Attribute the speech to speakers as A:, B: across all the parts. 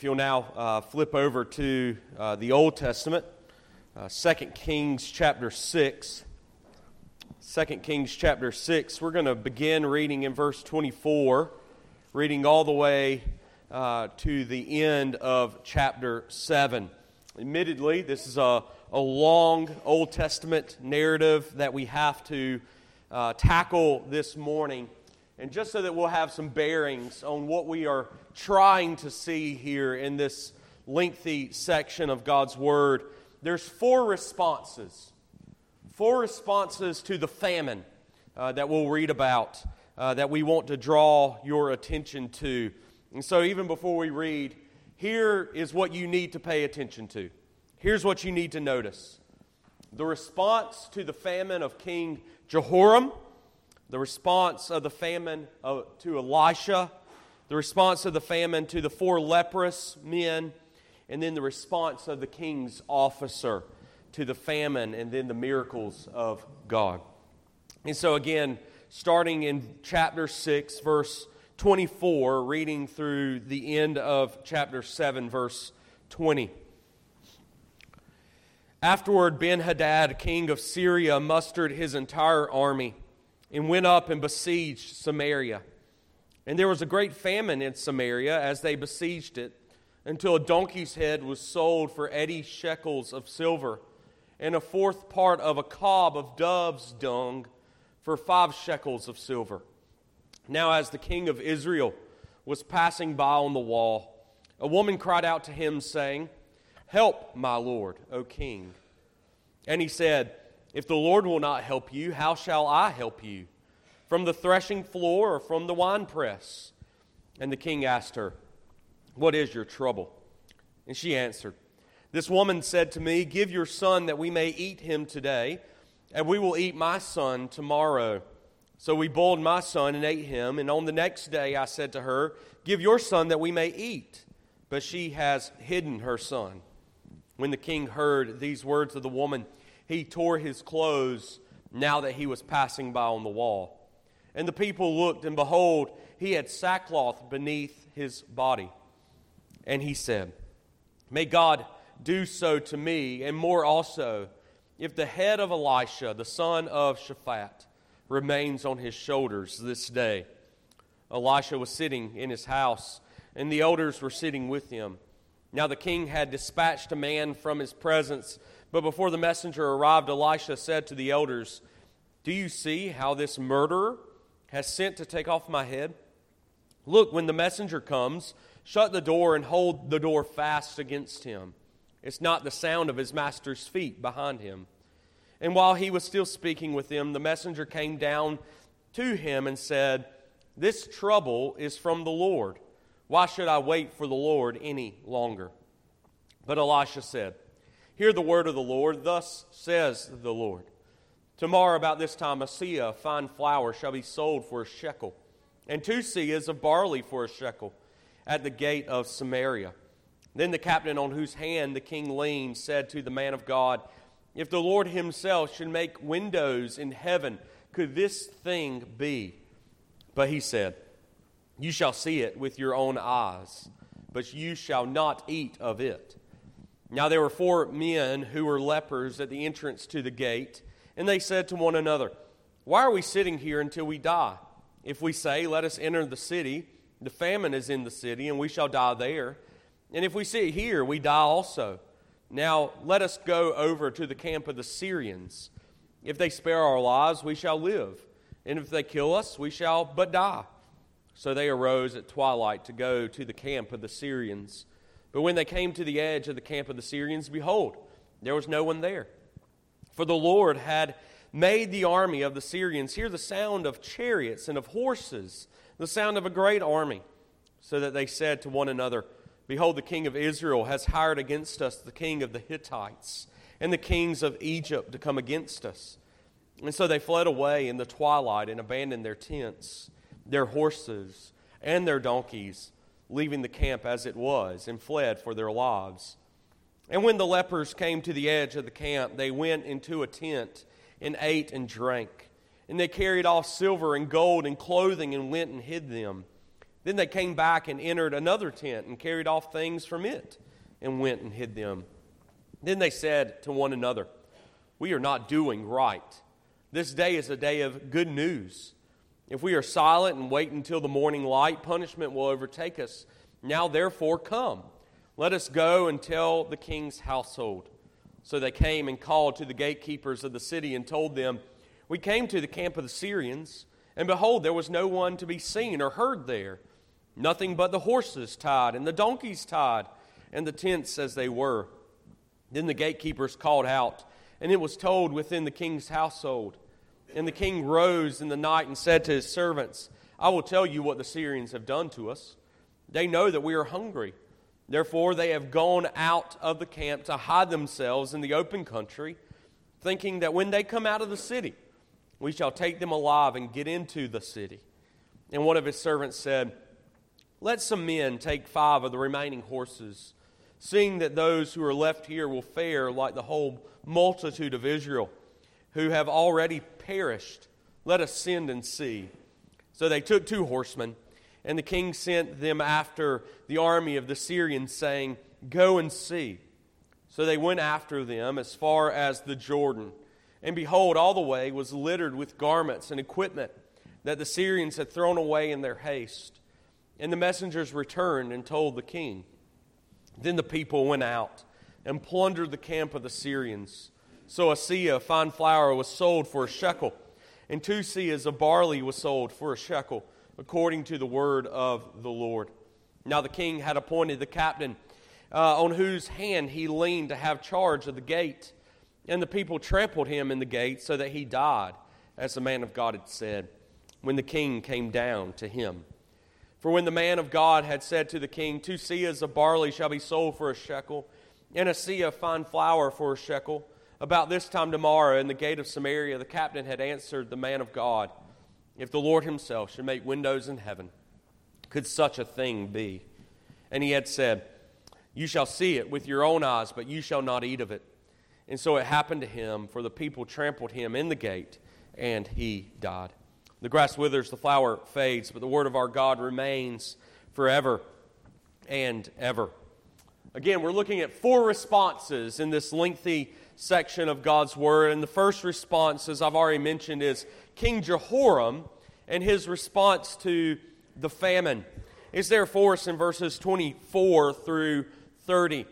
A: If you'll now uh, flip over to uh, the Old Testament, uh, 2 Kings chapter 6. 2 Kings chapter 6, we're going to begin reading in verse 24, reading all the way uh, to the end of chapter 7. Admittedly, this is a, a long Old Testament narrative that we have to uh, tackle this morning. And just so that we'll have some bearings on what we are trying to see here in this lengthy section of God's Word, there's four responses. Four responses to the famine uh, that we'll read about uh, that we want to draw your attention to. And so, even before we read, here is what you need to pay attention to. Here's what you need to notice the response to the famine of King Jehoram the response of the famine uh, to Elisha, the response of the famine to the four leprous men, and then the response of the king's officer to the famine, and then the miracles of God. And so, again, starting in chapter 6, verse 24, reading through the end of chapter 7, verse 20. Afterward, Ben Hadad, king of Syria, mustered his entire army and went up and besieged Samaria. And there was a great famine in Samaria as they besieged it, until a donkey's head was sold for 80 shekels of silver, and a fourth part of a kab of dove's dung for five shekels of silver. Now, as the king of Israel was passing by on the wall, a woman cried out to him, saying, Help, my lord, O king. And he said, if the Lord will not help you, how shall I help you? From the threshing floor or from the winepress? And the king asked her, What is your trouble? And she answered, This woman said to me, Give your son that we may eat him today, and we will eat my son tomorrow. So we boiled my son and ate him. And on the next day I said to her, Give your son that we may eat. But she has hidden her son. When the king heard these words of the woman, he tore his clothes now that he was passing by on the wall. And the people looked, and behold, he had sackcloth beneath his body. And he said, May God do so to me, and more also, if the head of Elisha, the son of Shaphat, remains on his shoulders this day. Elisha was sitting in his house, and the elders were sitting with him. Now the king had dispatched a man from his presence but before the messenger arrived, Elisha said to the elders, Do you see how this murderer has sent to take off my head? Look, when the messenger comes, shut the door and hold the door fast against him. It's not the sound of his master's feet behind him. And while he was still speaking with them, the messenger came down to him and said, This trouble is from the Lord. Why should I wait for the Lord any longer? But Elisha said, Hear the word of the Lord. Thus says the Lord. Tomorrow, about this time, a seah of fine flour shall be sold for a shekel, and two seahs of barley for a shekel at the gate of Samaria. Then the captain on whose hand the king leaned said to the man of God, If the Lord himself should make windows in heaven, could this thing be? But he said, You shall see it with your own eyes, but you shall not eat of it. Now there were four men who were lepers at the entrance to the gate, and they said to one another, Why are we sitting here until we die? If we say, Let us enter the city, the famine is in the city, and we shall die there. And if we sit here, we die also. Now let us go over to the camp of the Syrians. If they spare our lives, we shall live. And if they kill us, we shall but die. So they arose at twilight to go to the camp of the Syrians. But when they came to the edge of the camp of the Syrians, behold, there was no one there. For the Lord had made the army of the Syrians hear the sound of chariots and of horses, the sound of a great army, so that they said to one another, Behold, the king of Israel has hired against us the king of the Hittites and the kings of Egypt to come against us. And so they fled away in the twilight and abandoned their tents, their horses, and their donkeys leaving the camp as it was, and fled for their lives. And when the lepers came to the edge of the camp, they went into a tent and ate and drank. And they carried off silver and gold and clothing and went and hid them. Then they came back and entered another tent and carried off things from it and went and hid them. Then they said to one another, We are not doing right. This day is a day of good news. If we are silent and wait until the morning light, punishment will overtake us. Now, therefore, come. Let us go and tell the king's household. So they came and called to the gatekeepers of the city and told them, We came to the camp of the Syrians, and behold, there was no one to be seen or heard there Nothing but the horses tied and the donkeys tied and the tents as they were. Then the gatekeepers called out, and it was told within the king's household. And the king rose in the night and said to his servants, I will tell you what the Syrians have done to us. They know that we are hungry. Therefore, they have gone out of the camp to hide themselves in the open country, thinking that when they come out of the city, we shall take them alive and get into the city. And one of his servants said, let some men take five of the remaining horses, seeing that those who are left here will fare like the whole multitude of Israel, who have already perished. Let us send and see. So they took two horsemen, and the king sent them after the army of the Syrians, saying, Go and see. So they went after them as far as the Jordan. And behold, all the way was littered with garments and equipment that the Syrians had thrown away in their haste. And the messengers returned and told the king. Then the people went out and plundered the camp of the Syrians. So a seah of fine flour was sold for a shekel, and two seahs of barley was sold for a shekel, according to the word of the Lord. Now the king had appointed the captain, uh, on whose hand he leaned to have charge of the gate. And the people trampled him in the gate so that he died, as the man of God had said, when the king came down to him. For when the man of God had said to the king, Two seahs of barley shall be sold for a shekel, and a seah of fine flour for a shekel, about this time tomorrow in the gate of Samaria, the captain had answered the man of God, If the Lord himself should make windows in heaven, could such a thing be? And he had said, You shall see it with your own eyes, but you shall not eat of it. And so it happened to him, for the people trampled him in the gate, and he died. The grass withers, the flower fades, but the word of our God remains forever and ever. Again, we're looking at four responses in this lengthy section of God's word. And the first response, as I've already mentioned, is King Jehoram and his response to the famine. It's there for us in verses 24 through 30.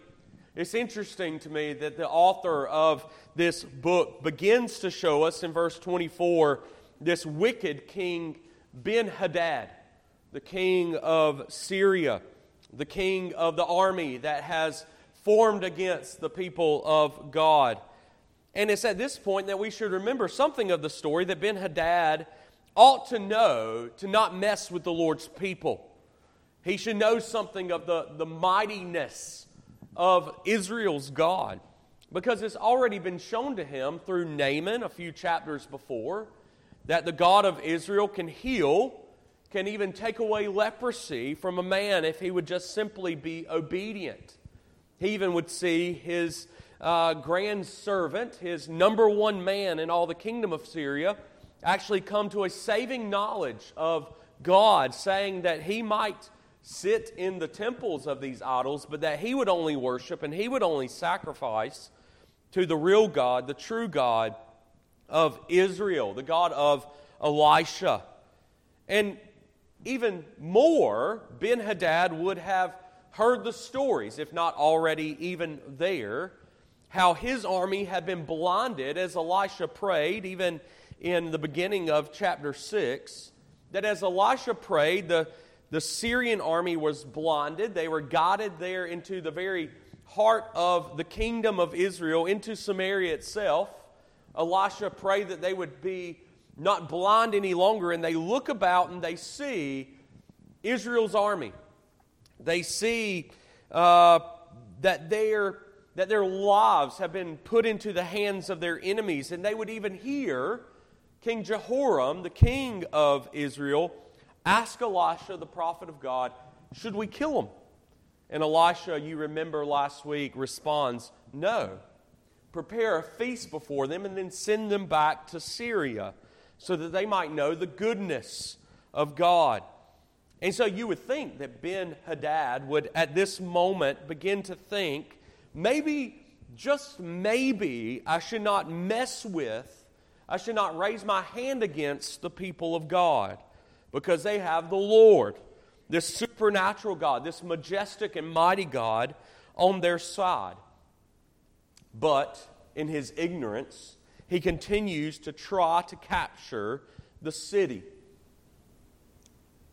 A: It's interesting to me that the author of this book begins to show us in verse 24 this wicked king Ben Hadad, the king of Syria, the king of the army that has formed against the people of God. And it's at this point that we should remember something of the story that Ben Hadad ought to know to not mess with the Lord's people. He should know something of the, the mightiness of Israel's God because it's already been shown to him through Naaman a few chapters before that the God of Israel can heal, can even take away leprosy from a man if he would just simply be obedient. He even would see his uh, grand servant, his number one man in all the kingdom of Syria, actually come to a saving knowledge of God, saying that he might sit in the temples of these idols, but that he would only worship and he would only sacrifice to the real God, the true God of Israel, the God of Elisha. And even more, Ben Hadad would have heard the stories, if not already even there, how his army had been blinded as Elisha prayed, even in the beginning of chapter 6, that as Elisha prayed, the, the Syrian army was blinded. They were guided there into the very heart of the kingdom of Israel, into Samaria itself. Elisha prayed that they would be not blind any longer, and they look about and they see Israel's army. They see uh, that, their, that their lives have been put into the hands of their enemies, and they would even hear King Jehoram, the king of Israel, ask Elisha, the prophet of God, Should we kill him? And Elisha, you remember last week, responds, No prepare a feast before them, and then send them back to Syria so that they might know the goodness of God. And so you would think that Ben Hadad would, at this moment, begin to think maybe, just maybe, I should not mess with, I should not raise my hand against the people of God because they have the Lord, this supernatural God, this majestic and mighty God on their side. But in his ignorance, he continues to try to capture the city.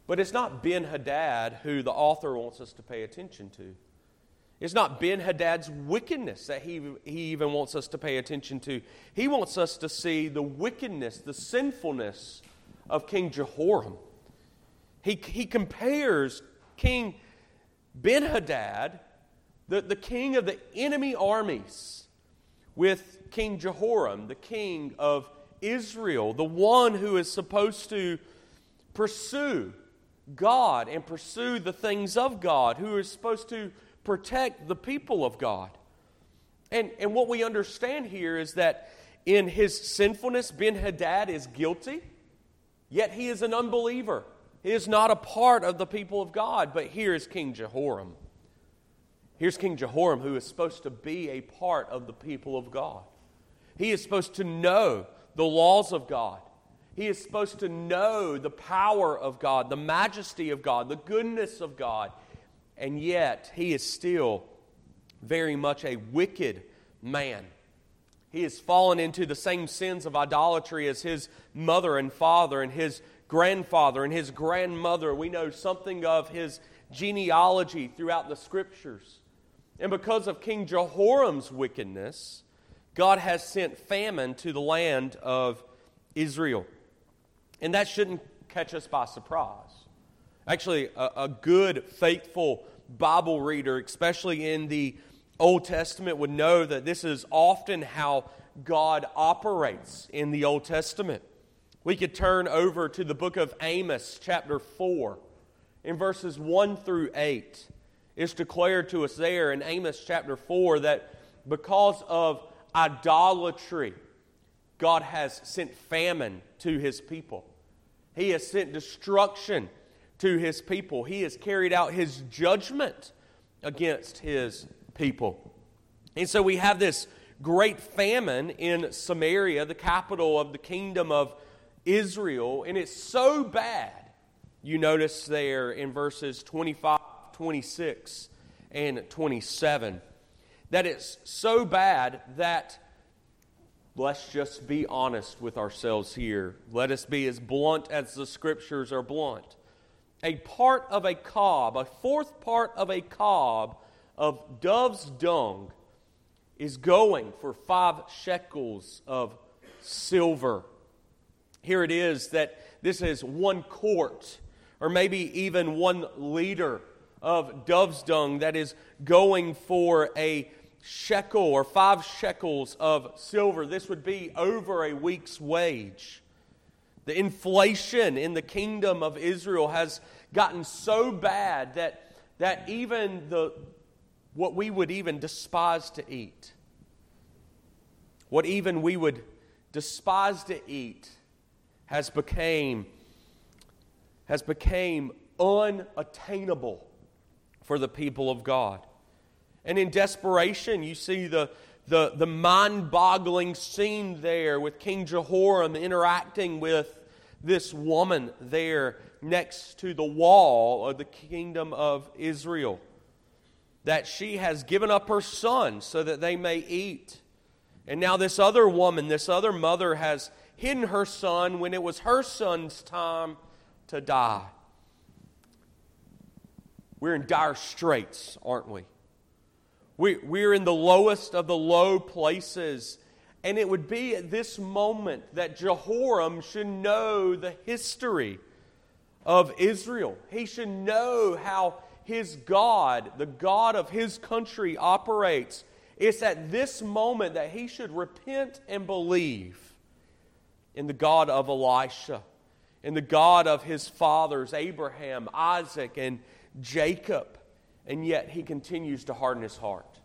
A: But it's not Ben Hadad who the author wants us to pay attention to. It's not Ben Hadad's wickedness that he, he even wants us to pay attention to. He wants us to see the wickedness, the sinfulness of King Jehoram. He, he compares King Ben Hadad, the, the king of the enemy armies, with King Jehoram, the king of Israel, the one who is supposed to pursue God and pursue the things of God, who is supposed to protect the people of God. And, and what we understand here is that in his sinfulness, Ben Hadad is guilty, yet he is an unbeliever. He is not a part of the people of God. But here is King Jehoram. Here's King Jehoram, who is supposed to be a part of the people of God. He is supposed to know the laws of God. He is supposed to know the power of God, the majesty of God, the goodness of God. And yet, he is still very much a wicked man. He has fallen into the same sins of idolatry as his mother and father and his grandfather and his grandmother. We know something of his genealogy throughout the scriptures. And because of King Jehoram's wickedness, God has sent famine to the land of Israel. And that shouldn't catch us by surprise. Actually, a, a good, faithful Bible reader, especially in the Old Testament, would know that this is often how God operates in the Old Testament. We could turn over to the book of Amos, chapter 4, in verses 1 through 8. It's declared to us there in Amos chapter 4 that because of idolatry, God has sent famine to his people. He has sent destruction to his people. He has carried out his judgment against his people. And so we have this great famine in Samaria, the capital of the kingdom of Israel, and it's so bad. You notice there in verses 25, 26, and 27 that it's so bad that let's just be honest with ourselves here. Let us be as blunt as the scriptures are blunt. A part of a kab, a fourth part of a kab of dove's dung is going for five shekels of silver. Here it is that this is one quart, or maybe even one liter of dove's dung that is going for a shekel or five shekels of silver. This would be over a week's wage. The inflation in the kingdom of Israel has gotten so bad that, that even the, what we would even despise to eat, what even we would despise to eat, has became, has became unattainable for the people of God. And in desperation, you see the, the, the mind boggling scene there with King Jehoram interacting with this woman there next to the wall of the kingdom of Israel. That she has given up her son so that they may eat. And now, this other woman, this other mother, has hidden her son when it was her son's time to die. We're in dire straits, aren't we? We we're in the lowest of the low places. And it would be at this moment that Jehoram should know the history of Israel. He should know how his God, the God of his country, operates. It's at this moment that he should repent and believe in the God of Elisha, in the God of his fathers, Abraham, Isaac, and Jacob, and yet he continues to harden his heart.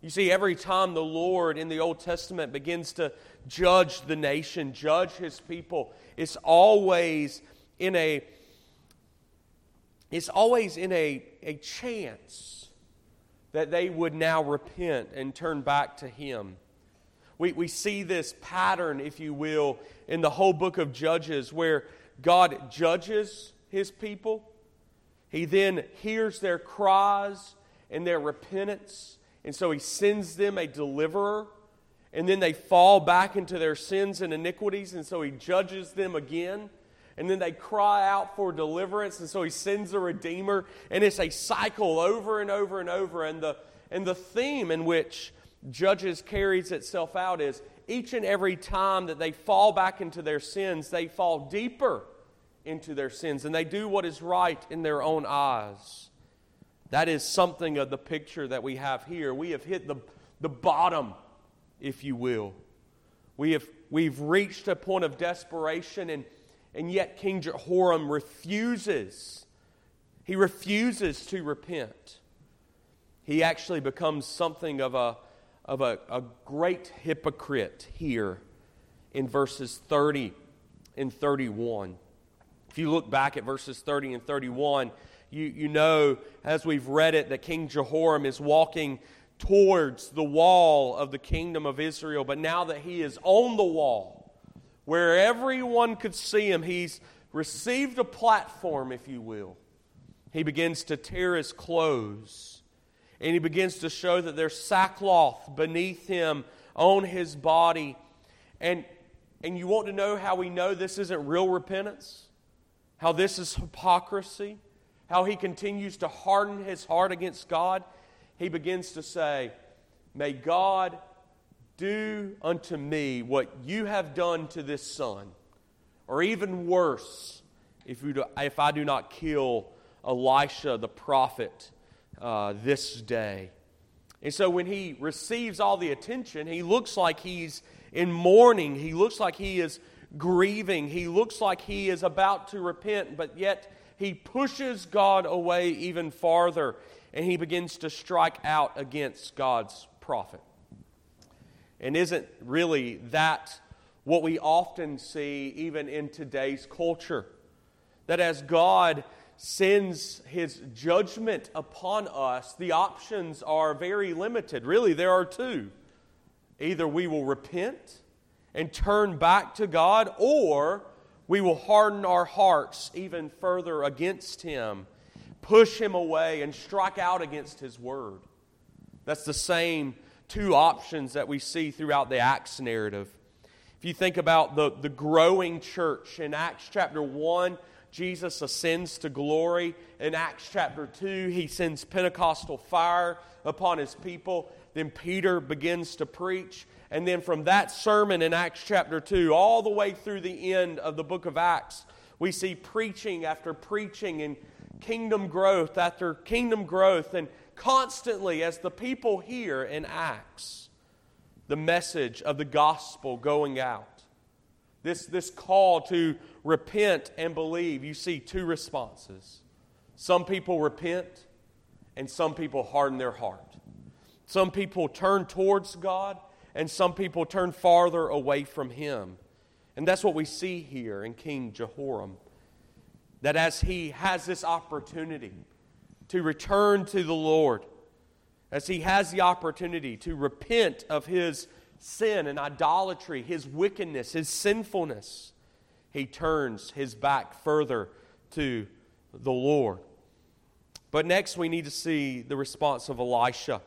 A: You see, every time the Lord in the Old Testament begins to judge the nation, judge his people, it's always in a it's always in a, a chance that they would now repent and turn back to Him. We, we see this pattern, if you will, in the whole book of Judges where God judges His people. He then hears their cries and their repentance, and so He sends them a deliverer. And then they fall back into their sins and iniquities, and so He judges them again and then they cry out for deliverance, and so he sends a redeemer, and it's a cycle over and over and over. And the, and the theme in which Judges carries itself out is each and every time that they fall back into their sins, they fall deeper into their sins, and they do what is right in their own eyes. That is something of the picture that we have here. We have hit the, the bottom, if you will. We have, we've reached a point of desperation, and and yet, King Jehoram refuses. He refuses to repent. He actually becomes something of a, of a, a great hypocrite here in verses 30 and 31. If you look back at verses 30 and 31, you, you know, as we've read it, that King Jehoram is walking towards the wall of the kingdom of Israel. But now that he is on the wall, where everyone could see him. He's received a platform, if you will. He begins to tear his clothes, and he begins to show that there's sackcloth beneath him on his body. And, and you want to know how we know this isn't real repentance? How this is hypocrisy? How he continues to harden his heart against God? He begins to say, May God do unto me what you have done to this son, or even worse, if, do, if I do not kill Elisha the prophet uh, this day. And so when he receives all the attention, he looks like he's in mourning. He looks like he is grieving. He looks like he is about to repent, but yet he pushes God away even farther and he begins to strike out against God's prophet. And isn't really that what we often see even in today's culture? That as God sends his judgment upon us, the options are very limited. Really, there are two. Either we will repent and turn back to God, or we will harden our hearts even further against him, push him away, and strike out against his word. That's the same two options that we see throughout the Acts narrative. If you think about the, the growing church in Acts chapter 1, Jesus ascends to glory. In Acts chapter 2, he sends Pentecostal fire upon his people. Then Peter begins to preach. And then from that sermon in Acts chapter 2, all the way through the end of the book of Acts, we see preaching after preaching and kingdom growth after kingdom growth. And constantly as the people hear in Acts the message of the gospel going out. This, this call to repent and believe, you see two responses. Some people repent, and some people harden their heart. Some people turn towards God, and some people turn farther away from Him. And that's what we see here in King Jehoram. That as he has this opportunity, to return to the Lord, as he has the opportunity to repent of his sin and idolatry, his wickedness, his sinfulness, he turns his back further to the Lord. But next, we need to see the response of Elisha.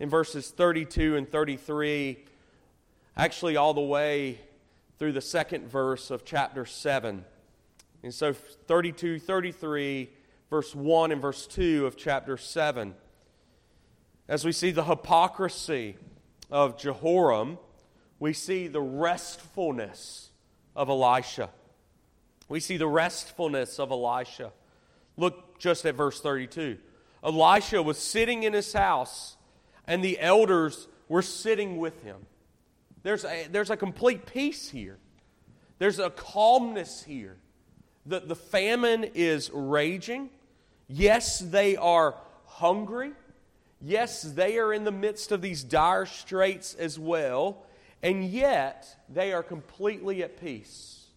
A: In verses 32 and 33, actually, all the way through the second verse of chapter 7. And so, 32, 33, verse 1 and verse 2 of chapter 7. As we see the hypocrisy of Jehoram, we see the restfulness of Elisha. We see the restfulness of Elisha. Look just at verse 32. Elisha was sitting in his house, and the elders were sitting with him. There's a, there's a complete peace here, there's a calmness here. The, the famine is raging. Yes, they are hungry. Yes, they are in the midst of these dire straits as well. And yet, they are completely at peace.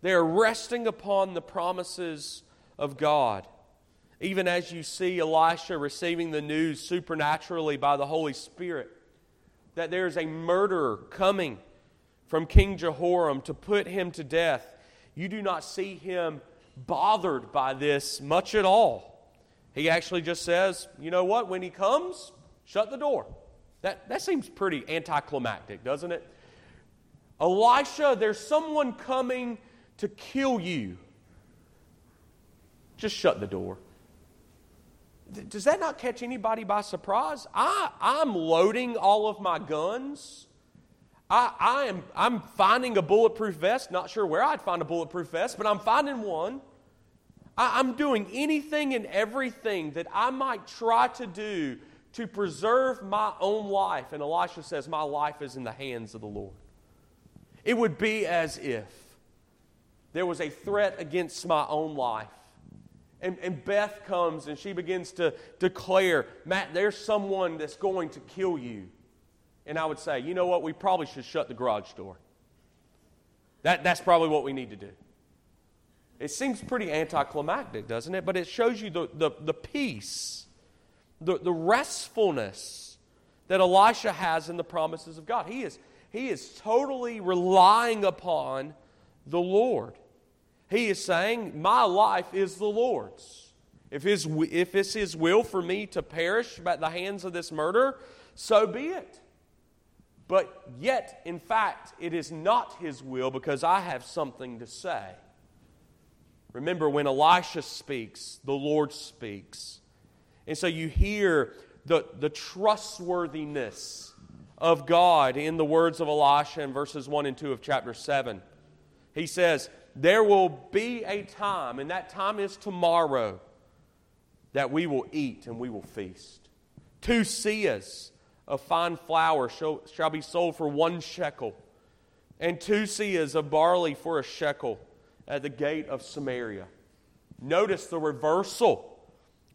A: They are resting upon the promises of God. Even as you see Elisha receiving the news supernaturally by the Holy Spirit that there is a murderer coming from King Jehoram to put him to death, you do not see him bothered by this much at all. He actually just says, you know what, when he comes, shut the door. That, that seems pretty anticlimactic, doesn't it? Elisha, there's someone coming to kill you. Just shut the door. Does that not catch anybody by surprise? I, I'm loading all of my guns. I, I am I'm finding a bulletproof vest. Not sure where I'd find a bulletproof vest, but I'm finding one. I, I'm doing anything and everything that I might try to do to preserve my own life. And Elisha says, My life is in the hands of the Lord. It would be as if there was a threat against my own life. And, and Beth comes and she begins to declare, Matt, there's someone that's going to kill you. And I would say, you know what? We probably should shut the garage door. That, that's probably what we need to do. It seems pretty anticlimactic, doesn't it? But it shows you the, the, the peace, the, the restfulness that Elisha has in the promises of God. He is, he is totally relying upon the Lord. He is saying, My life is the Lord's. If, his, if it's His will for me to perish by the hands of this murder, so be it. But yet, in fact, it is not His will because I have something to say. Remember, when Elisha speaks, the Lord speaks. And so you hear the, the trustworthiness of God in the words of Elisha in verses 1 and 2 of chapter 7. He says, there will be a time, and that time is tomorrow, that we will eat and we will feast. Two seahs of fine flour shall, shall be sold for one shekel, and two seahs of barley for a shekel at the gate of Samaria. Notice the reversal.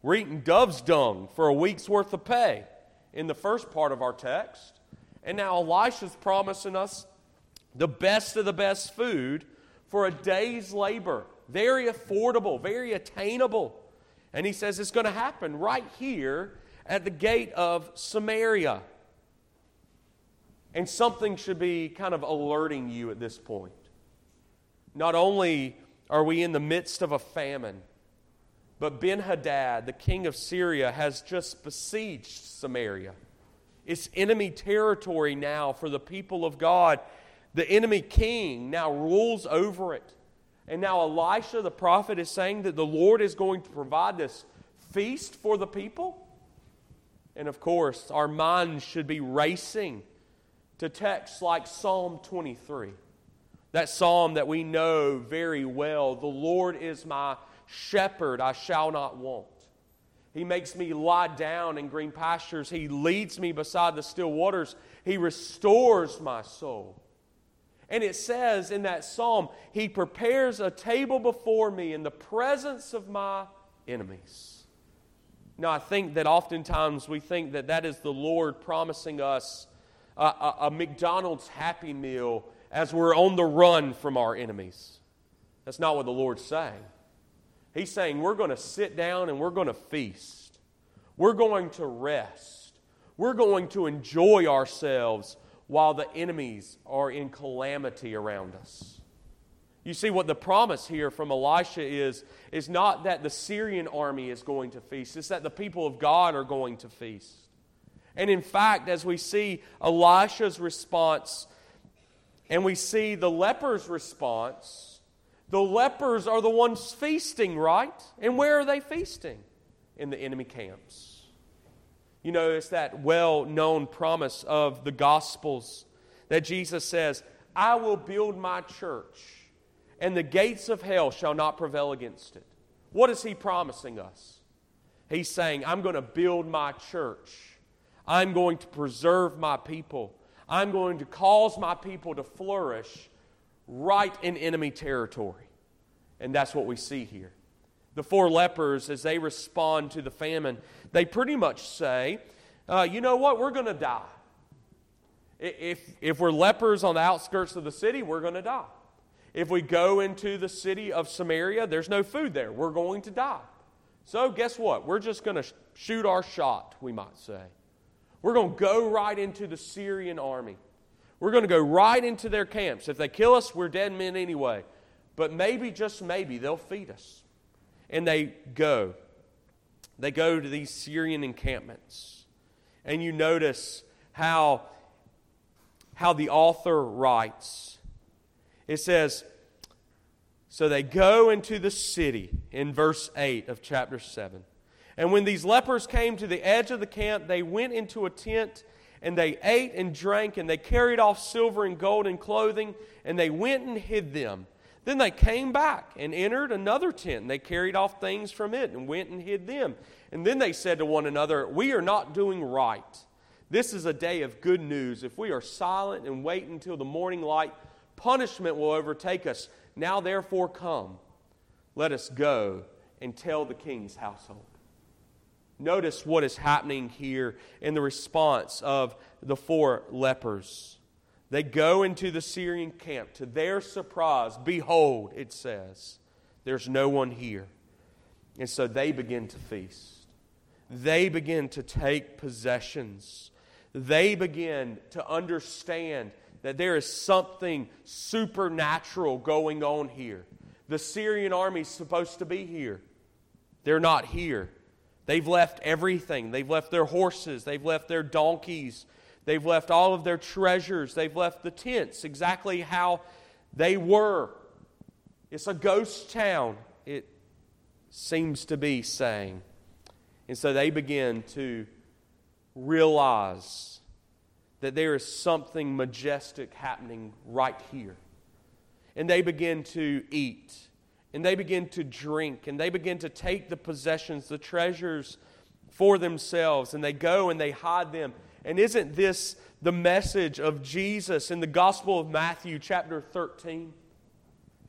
A: We're eating dove's dung for a week's worth of pay in the first part of our text. And now Elisha's promising us the best of the best food for a day's labor. Very affordable, very attainable. And he says it's going to happen right here at the gate of Samaria. And something should be kind of alerting you at this point. Not only are we in the midst of a famine, but Ben Hadad, the king of Syria, has just besieged Samaria. It's enemy territory now for the people of God. The enemy king now rules over it. And now Elisha the prophet is saying that the Lord is going to provide this feast for the people. And of course, our minds should be racing to texts like Psalm 23. That psalm that we know very well The Lord is my shepherd, I shall not want. He makes me lie down in green pastures. He leads me beside the still waters. He restores my soul. And it says in that psalm, He prepares a table before me in the presence of my enemies. Now, I think that oftentimes we think that that is the Lord promising us a, a, a McDonald's Happy Meal as we're on the run from our enemies. That's not what the Lord's saying. He's saying we're going to sit down and we're going to feast. We're going to rest. We're going to enjoy ourselves while the enemies are in calamity around us. You see, what the promise here from Elisha is, is not that the Syrian army is going to feast, it's that the people of God are going to feast. And in fact, as we see Elisha's response and we see the leper's response, the lepers are the ones feasting, right? And where are they feasting? In the enemy camps. You know, it's that well known promise of the Gospels that Jesus says, I will build my church, and the gates of hell shall not prevail against it. What is he promising us? He's saying, I'm going to build my church. I'm going to preserve my people. I'm going to cause my people to flourish right in enemy territory. And that's what we see here. The four lepers, as they respond to the famine, they pretty much say, uh, you know what, we're going to die. If, if we're lepers on the outskirts of the city, we're going to die. If we go into the city of Samaria, there's no food there. We're going to die. So, guess what? We're just going to sh- shoot our shot, we might say. We're going to go right into the Syrian army. We're going to go right into their camps. If they kill us, we're dead men anyway. But maybe, just maybe, they'll feed us. And they go. They go to these Syrian encampments. And you notice how, how the author writes. It says, So they go into the city in verse 8 of chapter 7. And when these lepers came to the edge of the camp, they went into a tent and they ate and drank, and they carried off silver and gold and clothing, and they went and hid them. Then they came back and entered another tent, and they carried off things from it and went and hid them. And then they said to one another, We are not doing right. This is a day of good news. If we are silent and wait until the morning light, punishment will overtake us. Now, therefore, come. Let us go and tell the king's household. Notice what is happening here in the response of the four lepers. They go into the Syrian camp. To their surprise, behold, it says, there's no one here. And so they begin to feast. They begin to take possessions. They begin to understand that there is something supernatural going on here. The Syrian army is supposed to be here, they're not here. They've left everything. They've left their horses. They've left their donkeys. They've left all of their treasures. They've left the tents exactly how they were. It's a ghost town, it seems to be saying. And so they begin to realize that there is something majestic happening right here. And they begin to eat and they begin to drink and they begin to take the possessions, the treasures for themselves, and they go and they hide them. And isn't this the message of Jesus in the Gospel of Matthew, chapter 13?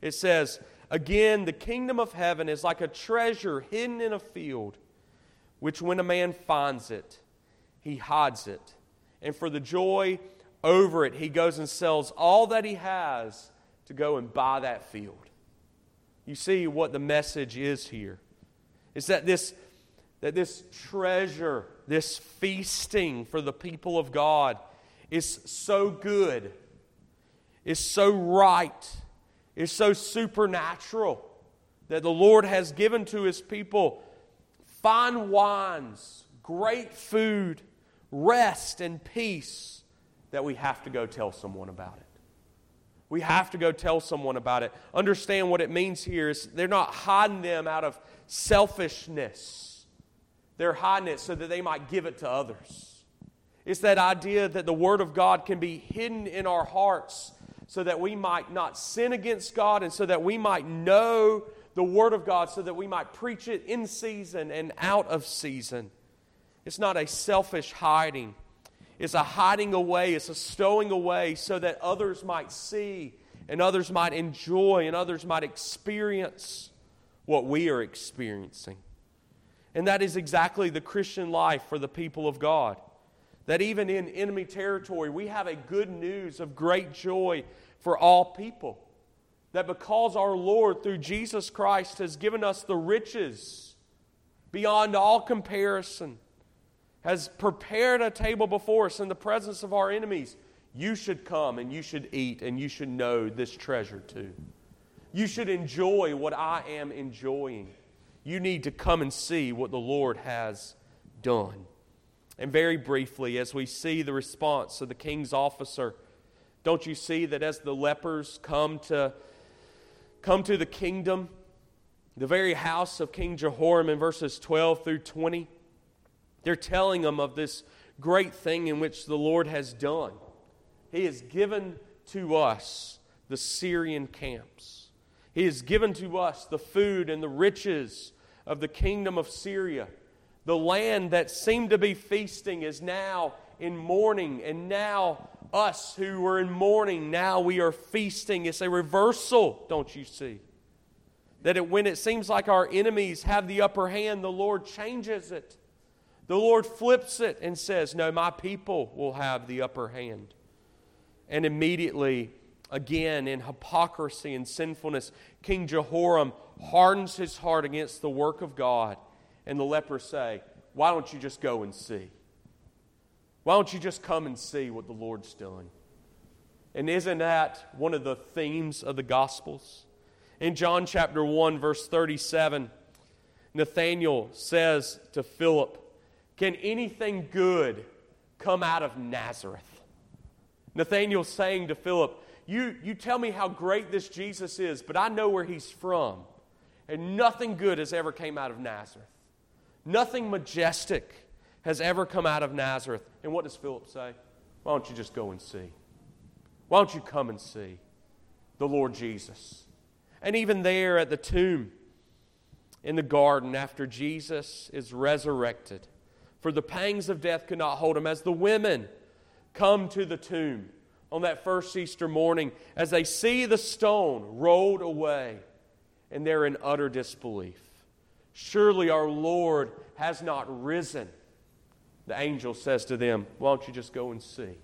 A: It says, Again, the kingdom of heaven is like a treasure hidden in a field, which when a man finds it, he hides it. And for the joy over it, he goes and sells all that he has to go and buy that field. You see what the message is here. Is that this, that this treasure, this feasting for the people of God is so good, is so right, is so supernatural that the Lord has given to his people fine wines, great food, rest, and peace that we have to go tell someone about it. We have to go tell someone about it. Understand what it means here is they're not hiding them out of selfishness. They're hiding it so that they might give it to others. It's that idea that the Word of God can be hidden in our hearts so that we might not sin against God and so that we might know the Word of God so that we might preach it in season and out of season. It's not a selfish hiding, it's a hiding away, it's a stowing away so that others might see and others might enjoy and others might experience what we are experiencing. And that is exactly the Christian life for the people of God. That even in enemy territory, we have a good news of great joy for all people. That because our Lord, through Jesus Christ, has given us the riches beyond all comparison has prepared a table before us in the presence of our enemies. You should come and you should eat and you should know this treasure too. You should enjoy what I am enjoying. You need to come and see what the Lord has done. And very briefly, as we see the response of the king's officer, don't you see that as the lepers come to come to the kingdom, the very house of King Jehoram in verses 12 through 20, they're telling them of this great thing in which the Lord has done. He has given to us the Syrian camps. He has given to us the food and the riches of the kingdom of Syria. The land that seemed to be feasting is now in mourning, and now us who were in mourning, now we are feasting. It's a reversal, don't you see? That it, when it seems like our enemies have the upper hand, the Lord changes it. The Lord flips it and says, No, my people will have the upper hand. And immediately, again, in hypocrisy and sinfulness, King Jehoram hardens his heart against the work of God And the lepers say, Why don't you just go and see? Why don't you just come and see what the Lord's doing? And isn't that one of the themes of the Gospels? In John chapter 1, verse 37, Nathanael says to Philip, Can anything good come out of Nazareth? Nathanael saying to Philip, you, you tell me how great this Jesus is, but I know where he's from. And nothing good has ever came out of Nazareth. Nothing majestic has ever come out of Nazareth. And what does Philip say? Why don't you just go and see? Why don't you come and see the Lord Jesus? And even there at the tomb in the garden after Jesus is resurrected, for the pangs of death could not hold him, as the women come to the tomb on that first Easter morning, as they see the stone rolled away, and they're in utter disbelief. Surely our Lord has not risen. The angel says to them, Why don't you just go and see?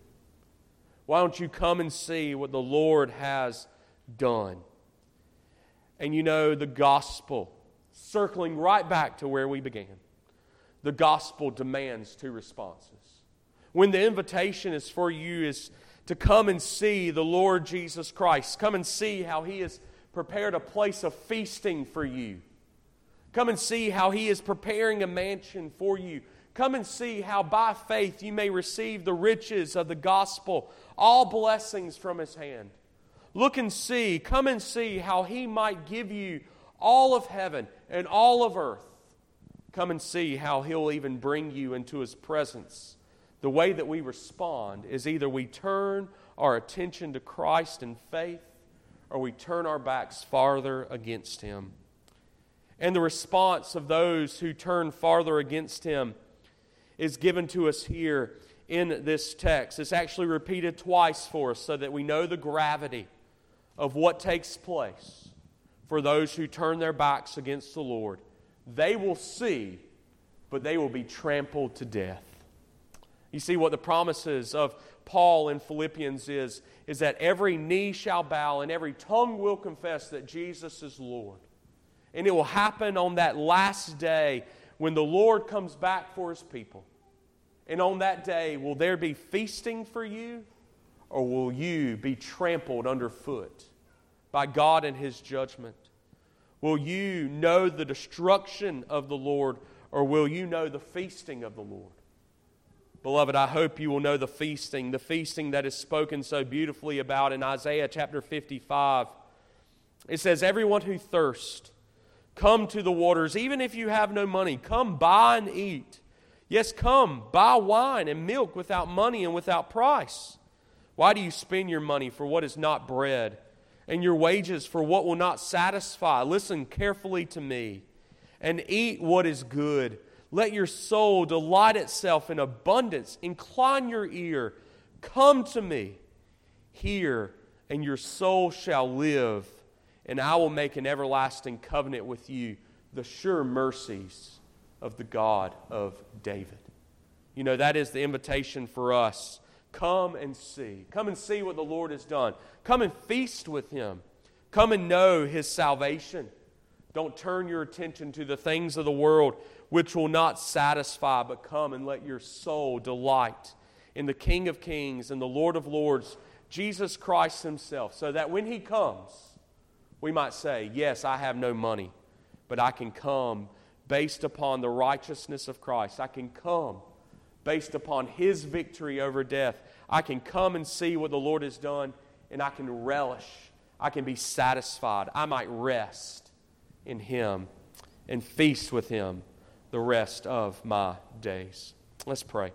A: Why don't you come and see what the Lord has done? And you know, the gospel, circling right back to where we began, the gospel demands two responses. When the invitation is for you is to come and see the Lord Jesus Christ, come and see how He has prepared a place of feasting for you. Come and see how He is preparing a mansion for you. Come and see how by faith you may receive the riches of the gospel all blessings from his hand. Look and see, come and see how he might give you all of heaven and all of earth. Come and see how he'll even bring you into his presence. The way that we respond is either we turn our attention to Christ in faith or we turn our backs farther against him. And the response of those who turn farther against him is given to us here in this text. It's actually repeated twice for us so that we know the gravity of what takes place for those who turn their backs against the Lord. They will see, but they will be trampled to death. You see, what the promises of Paul in Philippians is, is that every knee shall bow and every tongue will confess that Jesus is Lord. And it will happen on that last day when the Lord comes back for his people. And on that day, will there be feasting for you, or will you be trampled underfoot by God and his judgment? Will you know the destruction of the Lord, or will you know the feasting of the Lord? Beloved, I hope you will know the feasting, the feasting that is spoken so beautifully about in Isaiah chapter 55. It says, Everyone who thirsts, come to the waters. Even if you have no money, come buy and eat. Yes, come, buy wine and milk without money and without price. Why do you spend your money for what is not bread, and your wages for what will not satisfy? Listen carefully to me, and eat what is good. Let your soul delight itself in abundance. Incline your ear. Come to me. Hear, and your soul shall live, and I will make an everlasting covenant with you, the sure mercies of the God of David. You know, that is the invitation for us. Come and see. Come and see what the Lord has done. Come and feast with Him. Come and know His salvation. Don't turn your attention to the things of the world which will not satisfy, but come and let your soul delight in the King of Kings and the Lord of Lords, Jesus Christ Himself, so that when He comes, we might say, Yes, I have no money, but I can come based upon the righteousness of Christ. I can come based upon his victory over death. I can come and see what the Lord has done, and I can relish. I can be satisfied. I might rest in him and feast with him the rest of my days. Let's pray.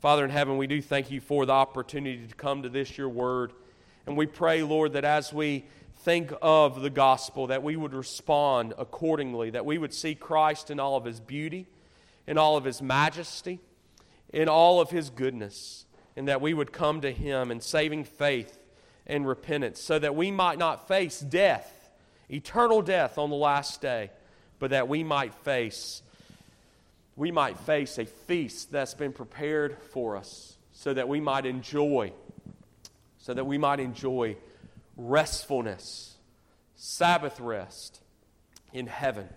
A: Father in heaven, we do thank you for the opportunity to come to this, your word. And we pray, Lord, that as we think of the gospel, that we would respond accordingly, that we would see Christ in all of his beauty, in all of his majesty, in all of his goodness, and that we would come to him in saving faith and repentance, so that we might not face death, eternal death on the last day, but that we might face we might face a feast that's been prepared for us so that we might enjoy so that we might enjoy restfulness, Sabbath rest in heaven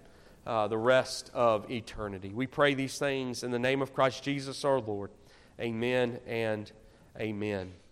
A: uh, the rest of eternity. We pray these things in the name of Christ Jesus our Lord. Amen and amen.